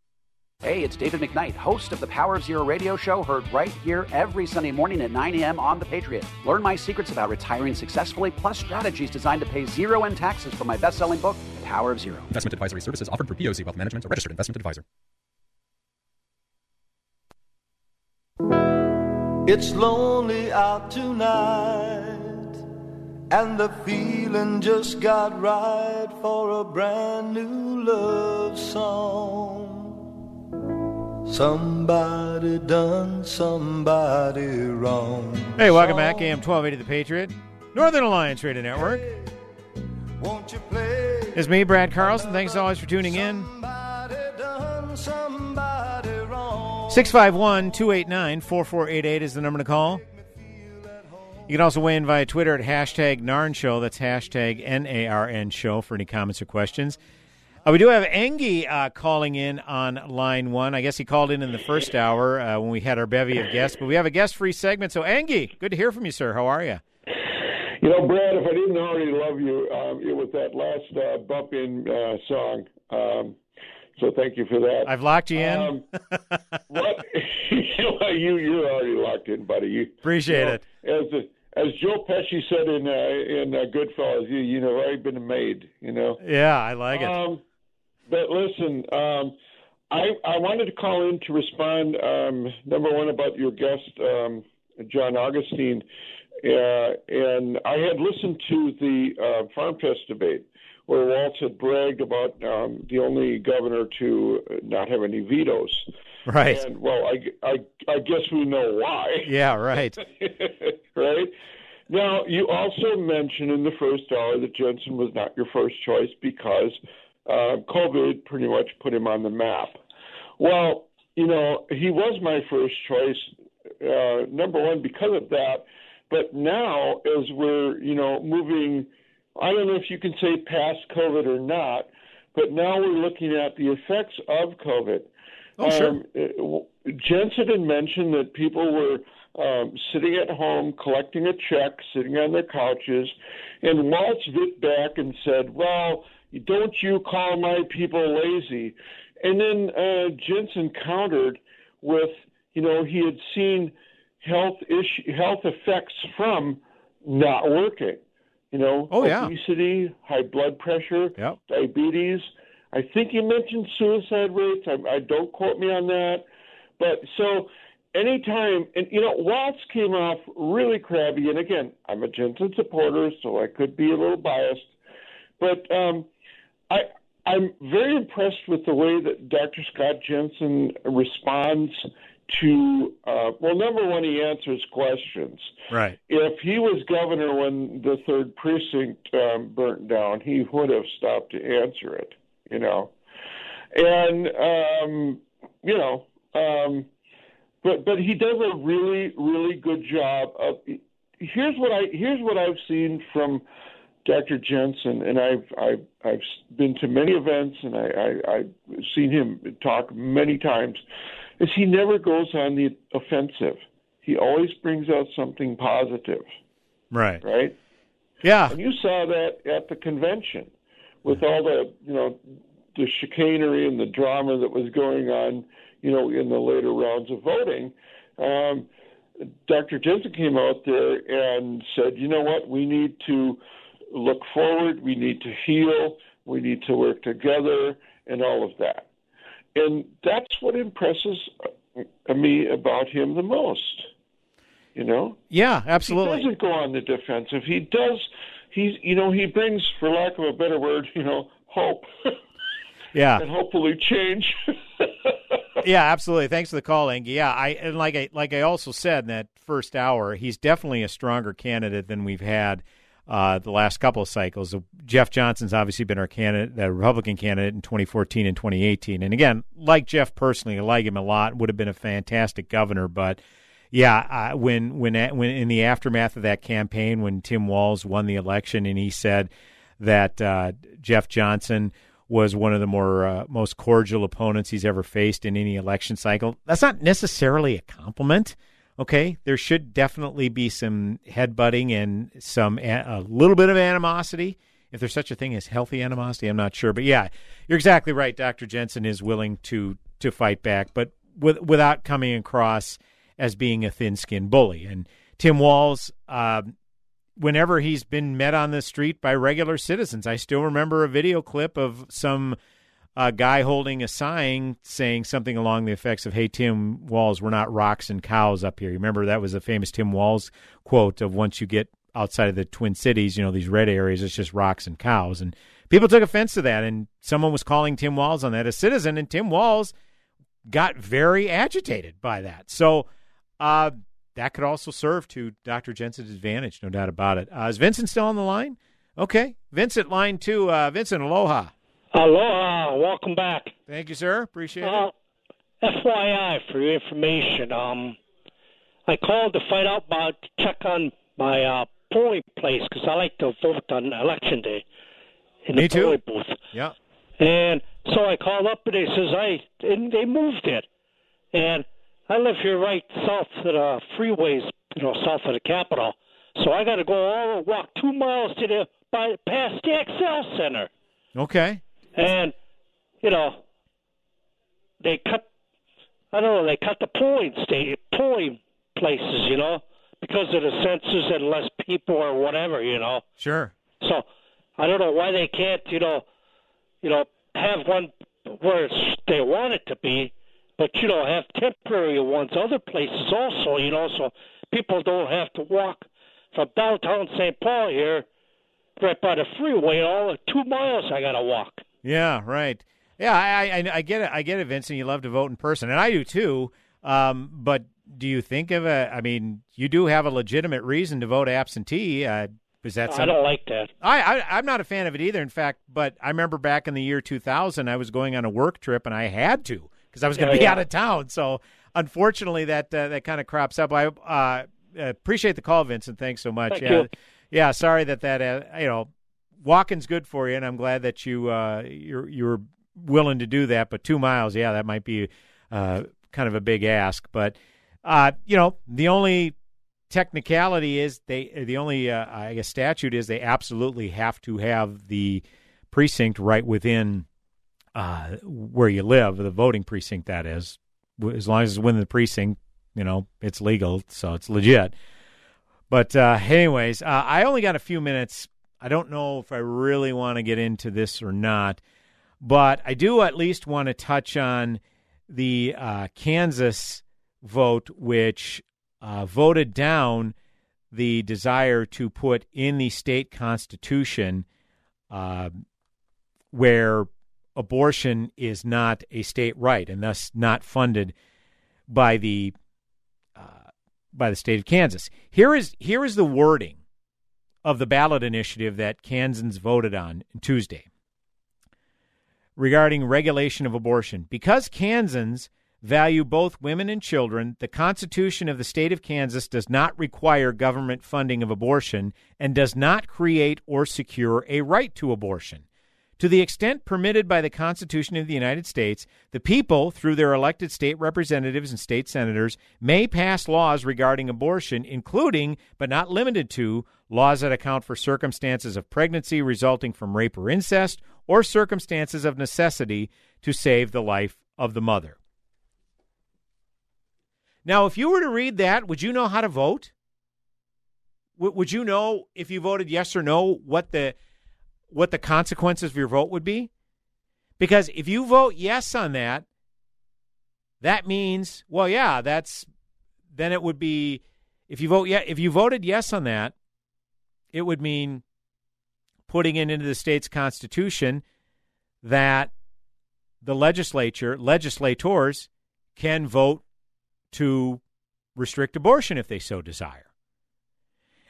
S17: Hey, it's David McKnight, host of the Power of Zero radio show, heard right here every Sunday morning at 9 a.m. on The Patriot. Learn my secrets about retiring successfully, plus strategies designed to pay zero in taxes from my best selling book, The Power of Zero.
S18: Investment advisory services offered through POC Wealth Management, a registered investment advisor.
S19: It's lonely out tonight, and the feeling just got right for a brand new love song. Somebody done somebody wrong.
S6: Hey, welcome back. AM 1280 The Patriot, Northern Alliance Radio Network.
S19: Won't you play?
S6: It's me, Brad Carlson. Thanks always for tuning in.
S19: Done
S6: 651 289 4488 is the number to call. You can also weigh in via Twitter at hashtag NARN Show. That's hashtag N A R N Show for any comments or questions. Uh, we do have Engie uh, calling in on line one. I guess he called in in the first hour uh, when we had our bevy of guests, but we have a guest free segment. So, Engie, good to hear from you, sir. How are you?
S20: You know, Brad, if I didn't already love you, um, it was that last uh, bump in uh, song. Um, so thank you for that.
S6: I've locked you in.
S20: Um, <laughs> what <laughs> you you're already locked in, buddy. You,
S6: Appreciate
S20: you know,
S6: it.
S20: As the, as Joe Pesci said in uh, in uh, Goodfellas, you you know already been made. You know.
S6: Yeah, I like it.
S20: Um, but listen, um, I I wanted to call in to respond. Um, number one about your guest, um, John Augustine, uh, and I had listened to the uh, Farm Fest debate where Walz had bragged about um, the only governor to not have any vetoes.
S6: Right.
S20: And well, I, I I guess we know why.
S6: Yeah, right. <laughs>
S20: right? Now, you also mentioned in the first hour that Jensen was not your first choice because uh, COVID pretty much put him on the map. Well, you know, he was my first choice, uh, number one, because of that. But now, as we're, you know, moving, I don't know if you can say past COVID or not, but now we're looking at the effects of COVID.
S6: Oh, sure.
S20: Um, uh, Jensen had mentioned that people were um, sitting at home collecting a check, sitting on their couches, and Walz bit back and said, "Well, don't you call my people lazy?" And then uh, Jensen countered with, you know, he had seen health issue, health effects from not working. You know,
S6: Oh, yeah.
S20: obesity, high blood pressure,
S6: Yep.
S20: diabetes. I think you mentioned suicide rates. I, I don't quote me on that, but so anytime and you know Walz came off really crabby. And again, I'm a Jensen supporter, so I could be a little biased, but um, I I'm very impressed with the way that Dr. Scott Jensen responds to uh, well, number one, he answers questions.
S6: Right.
S20: If he was governor when the third precinct um, burnt down, he would have stopped to answer it. You know, and um, you know, um, but but he does a really really good job of. Here's what I here's what I've seen from Dr. Jensen, and I've I've I've been to many events, and I, I I've seen him talk many times. Is he never goes on the offensive. He always brings out something positive,
S6: Right.
S20: right?
S6: Yeah.
S20: And you saw that at the convention with all the, you know, the chicanery and the drama that was going on, you know, in the later rounds of voting. Um, Dr. Jensen came out there and said, you know what, we need to look forward, we need to heal, we need to work together, and all of that. And that's what impresses me about him the most. You know?
S6: Yeah, absolutely.
S20: He doesn't go on the defensive. He does. He's you know he brings, for lack of a better word, you know, hope. <laughs>
S6: Yeah.
S20: and hopefully change. <laughs>
S6: yeah, absolutely. Thanks for the call, Angie. Yeah, I and like I like I also said in that first hour, he's definitely a stronger candidate than we've had uh, the last couple of cycles. Jeff Johnson's obviously been our candidate, the Republican candidate in 2014 and 2018. And again, like Jeff personally, I like him a lot. Would have been a fantastic governor, but yeah, uh, when when when in the aftermath of that campaign, when Tim Walz won the election, and he said that uh, Jeff Johnson was one of the more uh, most cordial opponents he's ever faced in any election cycle. That's not necessarily a compliment. Okay, there should definitely be some headbutting and some a little bit of animosity. If there's such a thing as healthy animosity, I'm not sure, but yeah, you're exactly right. Dr. Jensen is willing to to fight back, but with, without coming across as being a thin-skinned bully. And Tim Walz, uh, whenever he's been met on the street by regular citizens. I still remember a video clip of some uh, guy holding a sign saying something along the effects of, Hey, Tim Walz, we're not rocks and cows up here. You remember that was a famous Tim Walz quote of once you get outside of the Twin Cities, you know, these red areas, it's just rocks and cows. And people took offense to that. And someone was calling Tim Walz on that, a citizen, and Tim Walz got very agitated by that. So, uh, that could also serve to Dr. Jensen's advantage, no doubt about it. Uh, is Vincent still on the line? Okay. Vincent, line two. Uh, Vincent, aloha.
S21: Aloha. Welcome back.
S6: Thank you, sir. Appreciate
S21: uh, it. FYI, for your information, um, I called to find out about, check on my uh, polling place because I like to vote on election day in
S6: Me
S21: the
S6: too.
S21: polling booth.
S6: Yeah.
S21: And so I called up and they says I and they moved it. And I live here right south of the freeways, you know, south of the Capitol. So I got to go all walk two miles to the by past the Xcel Center,
S6: Okay.
S21: And you know they cut. I don't know. They cut the polling state polling places, you know, because of the census and less people or whatever, you know.
S6: Sure.
S21: So I don't know why they can't, you know, you know, have one where it's, they want it to be, but you know, have temporary ones other places also, you know, so people don't have to walk from downtown St. Paul here, right by the freeway, all the two miles I got to walk.
S6: Yeah, right. Yeah, I, I I get it. I get it, Vincent. You love to vote in person, and I do too. Um, but do you think of a? I mean, you do have a legitimate reason to vote absentee. Uh, is that
S21: I don't like that.
S6: I, I I'm not a fan of it either. In fact, but I remember back in the year 2000, I was going on a work trip and I had to because I was going to
S21: Yeah,
S6: be
S21: yeah.
S6: out of town. So unfortunately, that uh, that kind of crops up. I uh, appreciate the call, Vincent. Thanks so much.
S21: Thank
S6: yeah,
S21: you.
S6: yeah. Sorry that that uh, you know walking's good for you, and I'm glad that you uh, you're you're willing to do that. But two miles, yeah, that might be uh, kind of a big ask. But uh, you know, the only technicality is they the only uh, I guess statute is they absolutely have to have the precinct right within uh, where you live, the voting precinct that is. As long as it's within the precinct, you know, it's legal, so it's legit. But uh, anyways, uh, I only got a few minutes. I don't know if I really want to get into this or not, but I do at least want to touch on the uh, Kansas vote, which uh, voted down the desire to put in the state constitution uh, where abortion is not a state right and thus not funded by the uh, by the state of Kansas. Here is here is the wording of the ballot initiative that Kansans voted on Tuesday regarding regulation of abortion. Because Kansans value both women and children, the Constitution of the state of Kansas does not require government funding of abortion and does not create or secure a right to abortion. To the extent permitted by the Constitution of the United States, the people, through their elected state representatives and state senators, may pass laws regarding abortion, including, but not limited to, laws that account for circumstances of pregnancy resulting from rape or incest, or circumstances of necessity to save the life of the mother. Now, if you were to read that, would you know how to vote? W- would you know if you voted yes or no what the what the consequences of your vote would be? Because if you vote yes on that, that means, well, yeah, that's then it would be if you vote yeah, if you voted yes on that, it would mean putting it into the state's constitution that the legislature, legislators can vote to restrict abortion if they so desire.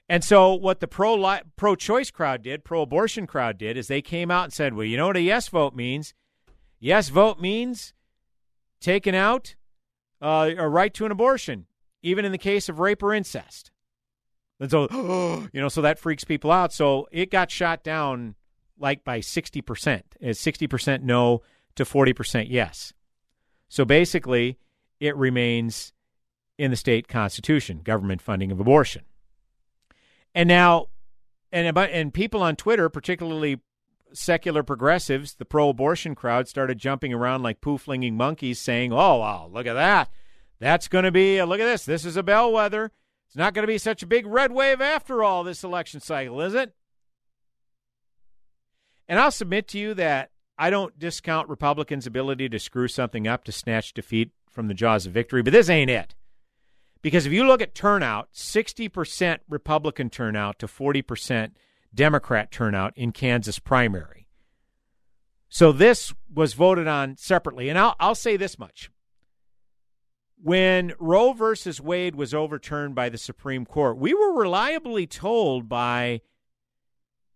S6: And so, what the pro pro choice crowd did, pro abortion crowd did, is they came out and said, "Well, you know what a yes vote means? Yes vote means taking out uh, a right to an abortion, even in the case of rape or incest." And so, <gasps> you know, so that freaks people out. So it got shot down like by sixty percent. It's sixty percent no to forty percent yes. So basically, it remains in the state constitution, government funding of abortion. And now, and about and people on Twitter, particularly secular progressives, the pro-abortion crowd, started jumping around like poo-flinging monkeys, saying, "Oh, wow, look at that! That's going to be a look at this. This is a bellwether. It's not going to be such a big red wave after all this election cycle, is it?" And I'll submit to you that I don't discount Republicans' ability to screw something up to snatch defeat from the jaws of victory, but this ain't it. Because if you look at turnout, 60% Republican turnout to 40% Democrat turnout in Kansas primary. So this was voted on separately. And I'll, I'll say this much. When Roe versus Wade was overturned by the Supreme Court, we were reliably told by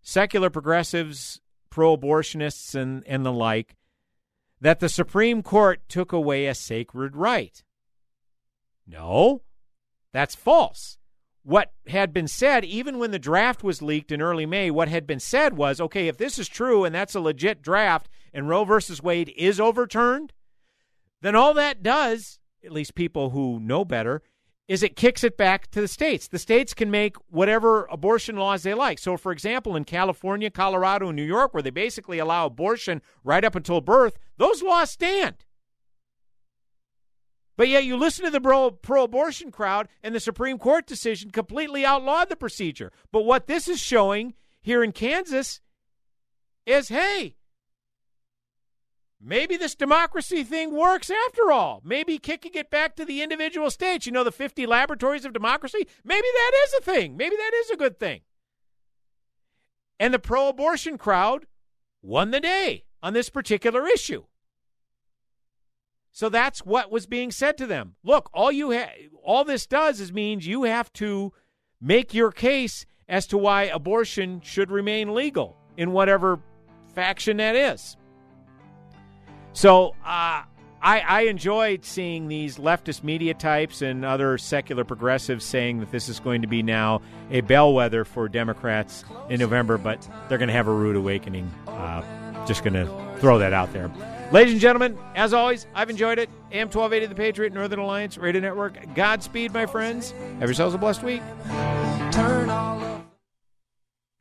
S6: secular progressives, pro abortionists, and, and the like that the Supreme Court took away a sacred right. No, that's false. What had been said, even when the draft was leaked in early May, what had been said was okay, if this is true and that's a legit draft and Roe versus Wade is overturned, then all that does, at least people who know better, is it kicks it back to the states. The states can make whatever abortion laws they like. So, for example, in California, Colorado, and New York, where they basically allow abortion right up until birth, those laws stand. But yet you listen to the pro abortion crowd, and the Supreme Court decision completely outlawed the procedure. But what this is showing here in Kansas is hey, maybe this democracy thing works after all. Maybe kicking it back to the individual states, you know, the 50 laboratories of democracy, maybe that is a thing. Maybe that is a good thing. And the pro abortion crowd won the day on this particular issue. So that's what was being said to them. Look, all you ha- all this does is means you have to make your case as to why abortion should remain legal in whatever faction that is. So uh, I, I enjoyed seeing these leftist media types and other secular progressives saying that this is going to be now a bellwether for Democrats in November, but they're going to have a rude awakening. Uh, just going to throw that out there. Ladies and gentlemen, as always, I've enjoyed it. AM 1280 The Patriot, Northern Alliance Radio Network. Godspeed, my friends. Have yourselves a blessed week.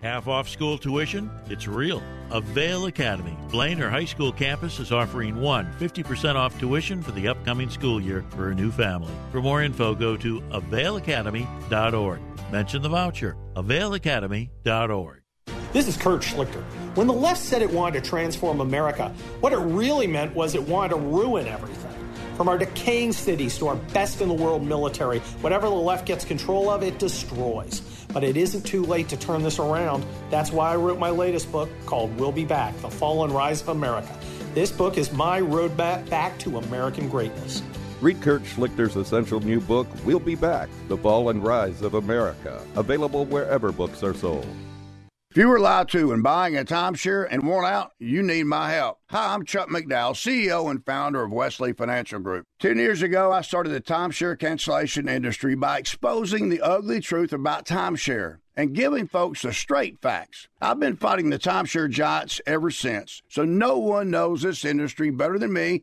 S22: Half off school tuition? It's real. Avail Academy, Blainer High School campus is offering one 50% off tuition for the upcoming school year for a new family. For more info, go to availacademy.org. Mention the voucher, availacademy.org.
S23: This is Kurt Schlichter. When the left said it wanted to transform America, what it really meant was it wanted to ruin everything. From our decaying cities to our best in the world military, whatever the left gets control of, it destroys. But it isn't too late to turn this around. That's why I wrote my latest book called We'll Be Back The Fall and Rise of America. This book is my roadmap back to American greatness.
S24: Read Kurt Schlichter's essential new book, We'll Be Back The Fall and Rise of America, available wherever books are sold.
S25: If you were lied to when buying a timeshare and want out, you need my help. Hi, I'm Chuck McDowell, CEO and founder of Wesley Financial Group. Ten years ago, I started the timeshare cancellation industry by exposing the ugly truth about timeshare and giving folks the straight facts. I've been fighting the timeshare giants ever since, so no one knows this industry better than me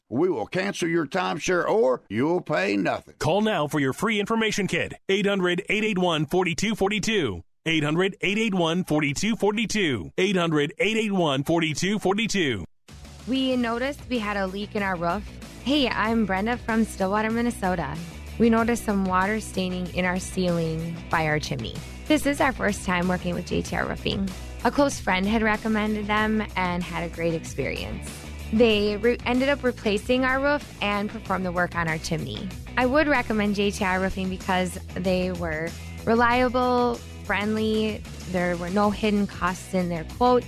S25: We will cancel your timeshare or you'll pay nothing.
S26: Call now for your free information kit. 800 881 4242. 800 881 4242. 800 881 4242.
S27: We noticed we had a leak in our roof. Hey, I'm Brenda from Stillwater, Minnesota. We noticed some water staining in our ceiling by our chimney. This is our first time working with JTR Roofing. A close friend had recommended them and had a great experience. They re- ended up replacing our roof and performed the work on our chimney. I would recommend JTR Roofing because they were reliable, friendly, there were no hidden costs in their quotes,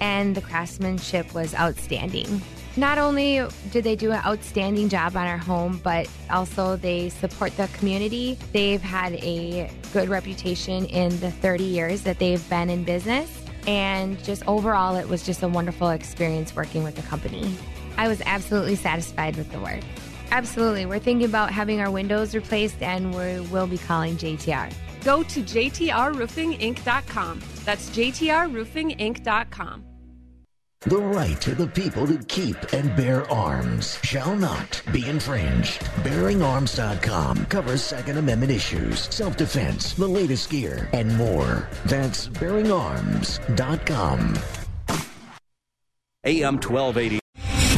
S27: and the craftsmanship was outstanding. Not only did they do an outstanding job on our home, but also they support the community. They've had a good reputation in the 30 years that they've been in business. And just overall, it was just a wonderful experience working with the company. I was absolutely satisfied with the work. Absolutely. We're thinking about having our windows replaced and we will be calling JTR.
S28: Go to jtrroofinginc.com. That's jtrroofinginc.com.
S29: The right of the people to keep and bear arms shall not be infringed. BearingArms.com covers Second Amendment issues, self defense, the latest gear, and more. That's BearingArms.com.
S1: AM 1280.